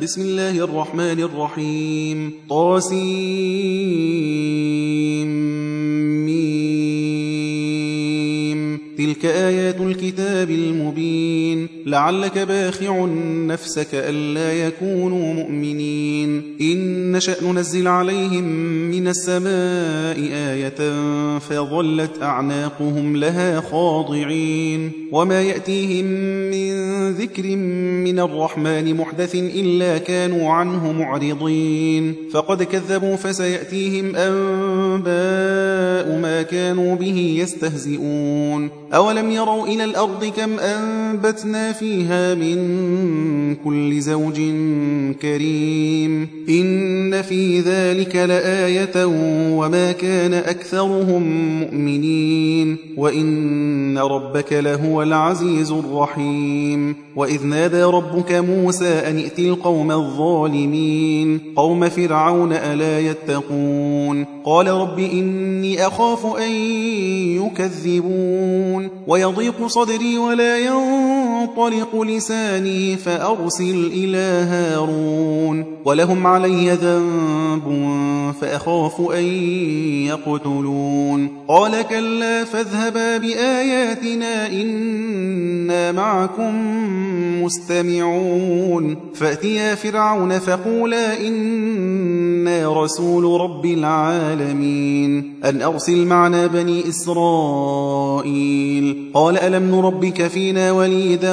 بسم الله الرحمن الرحيم. طاسيم. لعلك باخع نفسك ألا يكونوا مؤمنين. إن نشأ ننزل عليهم من السماء آية فظلت أعناقهم لها خاضعين. وما يأتيهم من ذكر من الرحمن محدث إلا كانوا عنه معرضين. فقد كذبوا فسيأتيهم أنباء ما كانوا به يستهزئون. أولم يروا إلى الأرض كم أنبتنا فيها من كل زوج كريم. إن في ذلك لآية وما كان أكثرهم مؤمنين. وإن ربك لهو العزيز الرحيم. وإذ نادى ربك موسى أن ائت القوم الظالمين. قوم فرعون ألا يتقون. قال رب إني أخاف أن يكذبون. ويضيق صدري ولا ينطلق لساني فأرسل إلى هارون ولهم علي ذنب فأخاف أن يقتلون قال كلا فاذهبا بآياتنا إنا معكم مستمعون فأتيا فرعون فقولا إنا رسول رب العالمين أن أرسل معنا بني إسرائيل قال ألم نربك فينا وليدا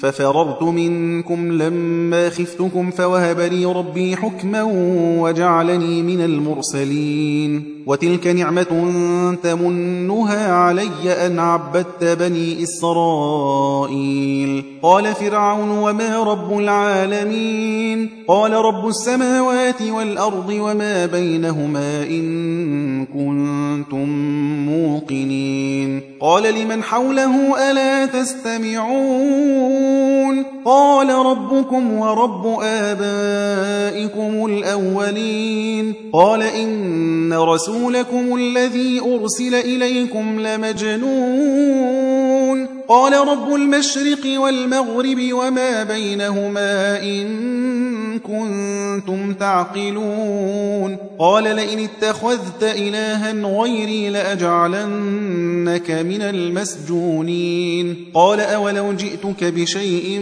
ففررت منكم لما خفتكم فوهب لي ربي حكما وجعلني من المرسلين. وتلك نعمة تمنها علي أن عبدت بني إسرائيل. قال فرعون وما رب العالمين؟ قال رب السماوات والأرض وما بينهما إن كنتم موقنين. قال لمن حوله ألا تستمعون؟ قال ربكم ورب آبائكم الأولين. قال إن رسولكم الذي أرسل إليكم لمجنون. قال رب المشرق والمغرب وما بينهما إن كنتم تعقلون. قال لئن اتخذت إلها غيري لأجعلنك من المسجونين. قال أولو جئتك بشيء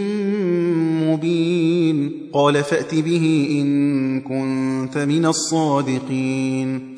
مبين. قال فأت به إن كنت من الصادقين.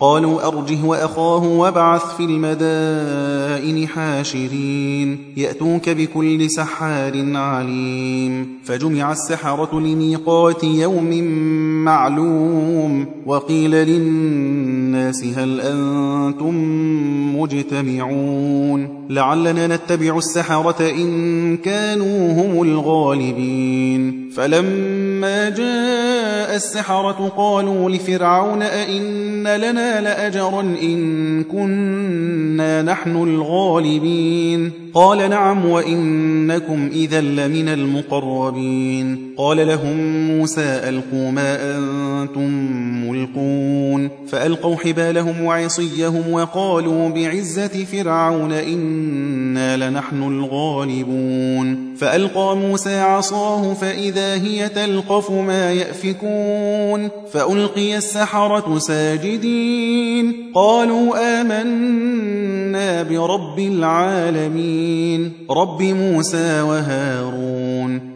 قالوا أرجه وأخاه وابعث في المدائن حاشرين يأتوك بكل سحار عليم. فجمع السحرة لميقات يوم معلوم وقيل للناس هل أنتم مجتمعون. لعلنا نتبع السحرة إن كانوا هم الغالبين. فلما جاء السحرة قالوا لفرعون أئن لنا لأجرا إن كنا نحن الغالبين قال نعم وإنكم إذا لمن المقربين قال لهم موسى ألقوا ما أنتم ملقون فألقوا حبالهم وعصيهم وقالوا بعزة فرعون إنا لنحن الغالبون فألقى موسى عصاه فإذا هي تلقف ما يأفكون فألقي السحرة ساجدين قالوا آمنا برب العالمين رب موسى وهارون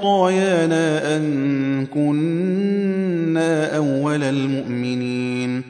خطايانا أن كنا أول المؤمنين.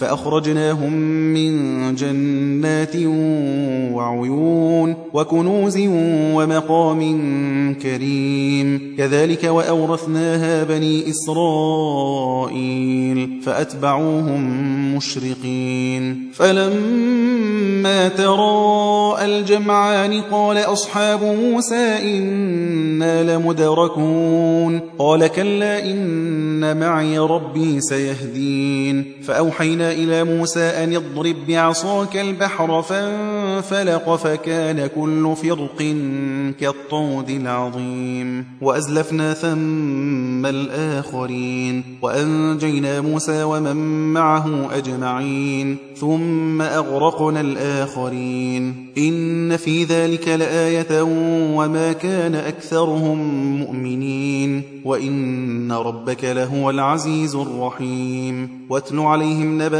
فأخرجناهم من جنات وعيون وكنوز ومقام كريم. كذلك وأورثناها بني إسرائيل فأتبعوهم مشرقين. فلما تراءى الجمعان قال أصحاب موسى إنا لمدركون. قال كلا إن معي ربي سيهدين. فأوحينا إلى موسى أن يضرب بعصاك البحر فانفلق فكان كل فرق كالطود العظيم. وأزلفنا ثم الآخرين. وأنجينا موسى ومن معه أجمعين. ثم أغرقنا الآخرين. إن في ذلك لآية وما كان أكثرهم مؤمنين. وإن ربك لهو العزيز الرحيم. واتل عليهم نبأ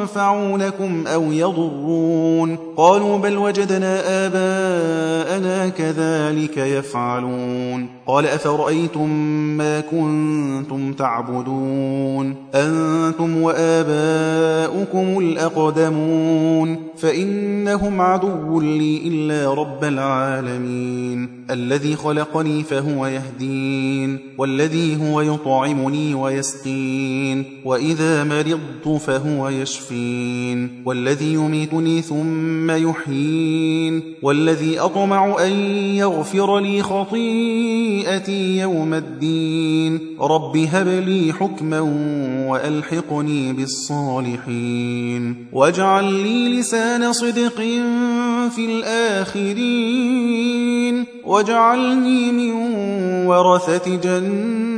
ينفعونكم أو يضرون. قالوا بل وجدنا آباءنا كذلك يفعلون. قال أفرأيتم ما كنتم تعبدون؟ أنتم وآباؤكم الأقدمون. فإنهم عدو لي إلا رب العالمين. الذي خلقني فهو يهدين والذي هو يطعمني ويسقين وإذا مرضت فهو يشفين. والذي يميتني ثم يحيين. والذي أطمع أن يغفر لي خطيئتي يوم الدين. رب هب لي حكما وألحقني بالصالحين. واجعل لي لسان صدق في الآخرين. واجعلني من ورثة جنة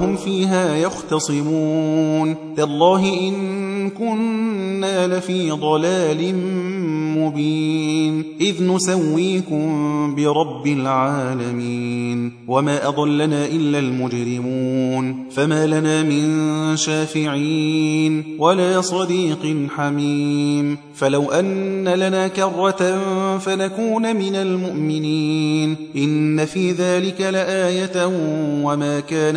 وهم فيها يختصمون. تالله إن كنا لفي ضلال مبين. إذ نسويكم برب العالمين. وما أضلنا إلا المجرمون. فما لنا من شافعين. ولا صديق حميم. فلو أن لنا كرة فنكون من المؤمنين. إن في ذلك لآية وما كان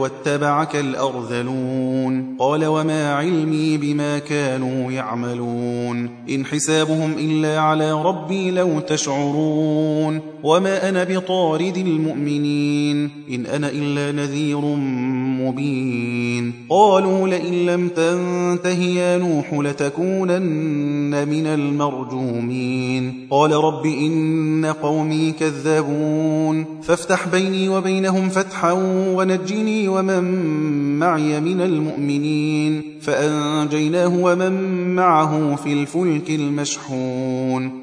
واتبعك الأرذلون. قال وما علمي بما كانوا يعملون. إن حسابهم إلا على ربي لو تشعرون. وما أنا بطارد المؤمنين. إن أنا إلا نذير مبين. قالوا لئن لم تنته يا نوح لتكونن من المرجومين. قال رب إن قومي كذبون فافتح بيني وبينهم فتحا ونجني ومن معي من المؤمنين فأنجيناه ومن معه في الفلك المشحون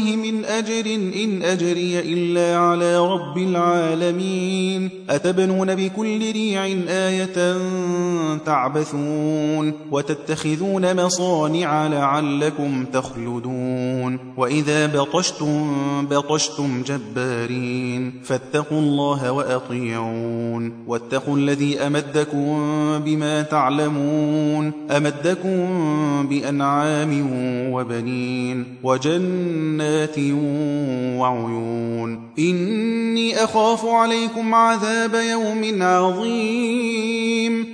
من أجر إن أجري إلا على رب العالمين. أتبنون بكل ريع آية تعبثون وتتخذون مصانع لعلكم تخلدون. وإذا بطشتم بطشتم جبارين. فاتقوا الله وأطيعون. واتقوا الذي أمدكم بما تعلمون. أمدكم بأنعام وبنين. وجنات وعيون. إني أخاف عليكم عذاب يوم عظيم.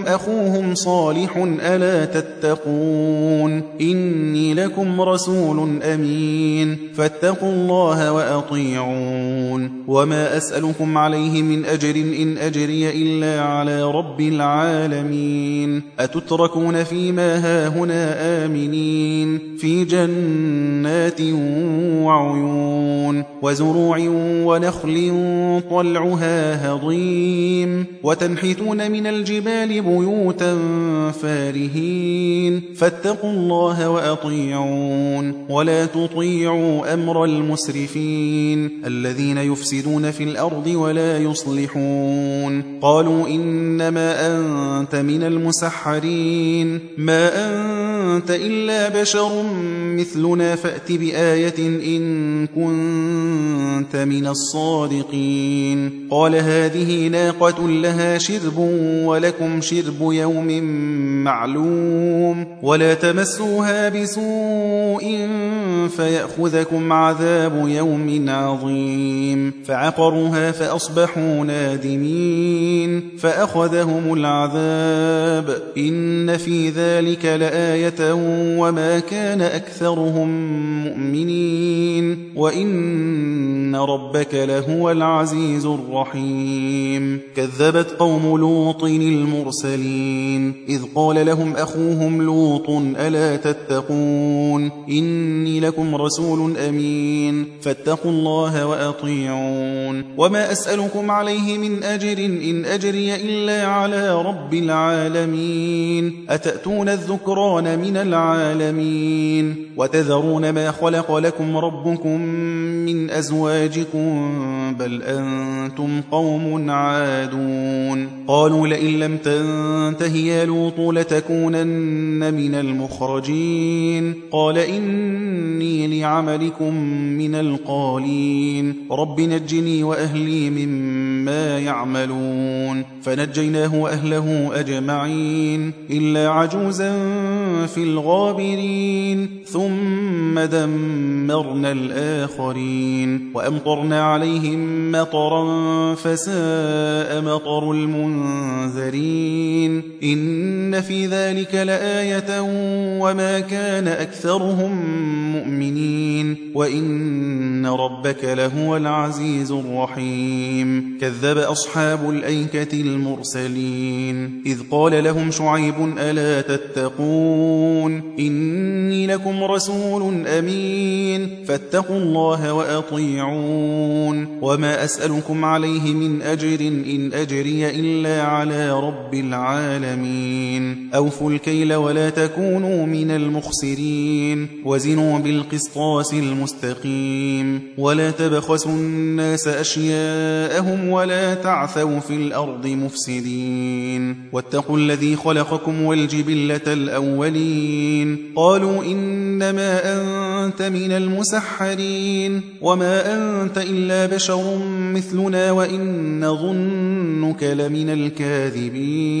أخوهم صالح ألا تتقون إني لكم رسول أمين فاتقوا الله وأطيعون وما أسألكم عليه من أجر إن أجري إلا على رب العالمين أتتركون فيما هاهنا آمنين في جنات وعيون وزروع ونخل طلعها هضيم وتنحتون من الجبال بيوتا فارهين فاتقوا الله وأطيعون ولا تطيعوا أمر المسرفين الذين يفسدون في الأرض ولا يصلحون قالوا إنما أنت من المسحرين ما أنت إلا بشر مثلنا فأت بآية إن كنت من الصادقين قال هذه ناقة لها شرب ولكم شرب يوم معلوم ولا تمسوها بسوء فيأخذكم عذاب يوم عظيم فعقروها فأصبحوا نادمين فأخذهم العذاب إن في ذلك لآية وما كان أكثرهم مؤمنين وإن ربك لهو العزيز الرحيم كذبت قوم لوط المرسلين إذ قال لهم أخوهم لوط ألا تتقون؟ إني لكم رسول أمين. فاتقوا الله وأطيعون. وما أسألكم عليه من أجر إن أجري إلا على رب العالمين. أتأتون الذكران من العالمين؟ وتذرون ما خلق لكم ربكم من أزواجكم؟ بل أنتم قوم عادون. قالوا لئن لم تنته يا لوط لتكونن من المخرجين. قال إني لعملكم من القالين. رب نجني وأهلي مما يعملون. فنجيناه وأهله أجمعين. إلا عجوزا في الغابرين. ثم دمرنا الآخرين. وأمطرنا عليهم مطرا فساء مطر المنذرين. إن في ذلك لآية وما كان أكثرهم مؤمنين وإن ربك لهو العزيز الرحيم كذب أصحاب الأيكة المرسلين إذ قال لهم شعيب ألا تتقون إني لكم رسول أمين فاتقوا الله وأطيعون وما أسألكم عليه من أجر إن أجري إلا على رب العالمين أوفوا الكيل ولا تكونوا من المخسرين. وزنوا بالقسطاس المستقيم. ولا تبخسوا الناس أشياءهم ولا تعثوا في الأرض مفسدين. واتقوا الذي خلقكم والجبلة الأولين. قالوا إنما أنت من المسحرين. وما أنت إلا بشر مثلنا وإن ظنك لمن الكاذبين.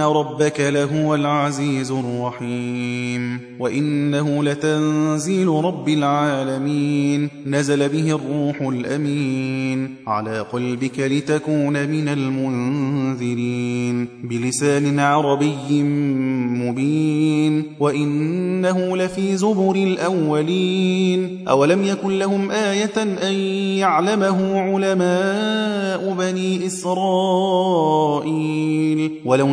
ربك لهو العزيز الرحيم وإنه لتنزيل رب العالمين نزل به الروح الأمين على قلبك لتكون من المنذرين بلسان عربي مبين وإنه لفي زبر الأولين أولم يكن لهم آية أن يعلمه علماء بني إسرائيل ولو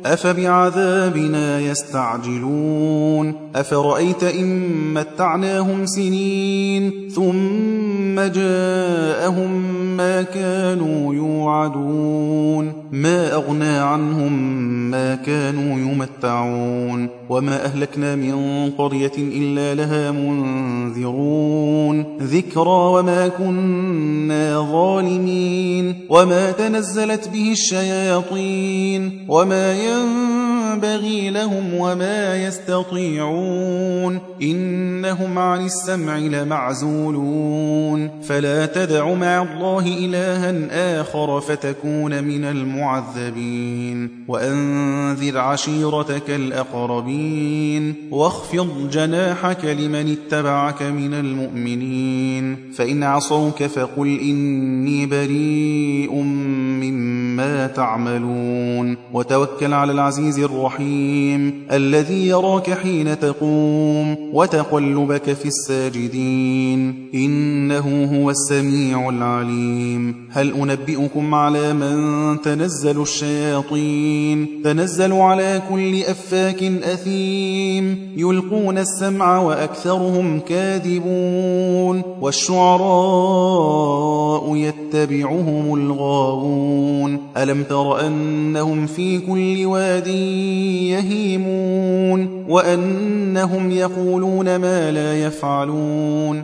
أفبعذابنا يستعجلون؟ أفرأيت إن متعناهم سنين ثم جاءهم ما كانوا يوعدون؟ ما أغنى عنهم ما كانوا يمتعون وما أهلكنا من قرية إلا لها منذرون ذكرى وما كنا ظالمين وما تنزلت به الشياطين وما ينبغي لهم وما يستطيعون إنهم عن السمع لمعزولون فلا تدع مع الله إلها آخر فتكون من المعذبين وأنذر عشيرتك الأقربين واخفض جناحك لمن اتبعك من المؤمنين فإن عصوك فقل إني بريء مما تعملون وتوكل على العزيز الرحيم الذي يراك حين تقوم وتقلبك في الساجدين إنه هو السميع العليم هل أنبئكم على من تنزل الشياطين تنزل على كل أفاك أثيم يلقون السمع وأكثرهم كاذبون والشعراء يتبعهم الغاوون ألم تر أنهم في كل واد يهيمون وأنهم يقولون ما لا يفعلون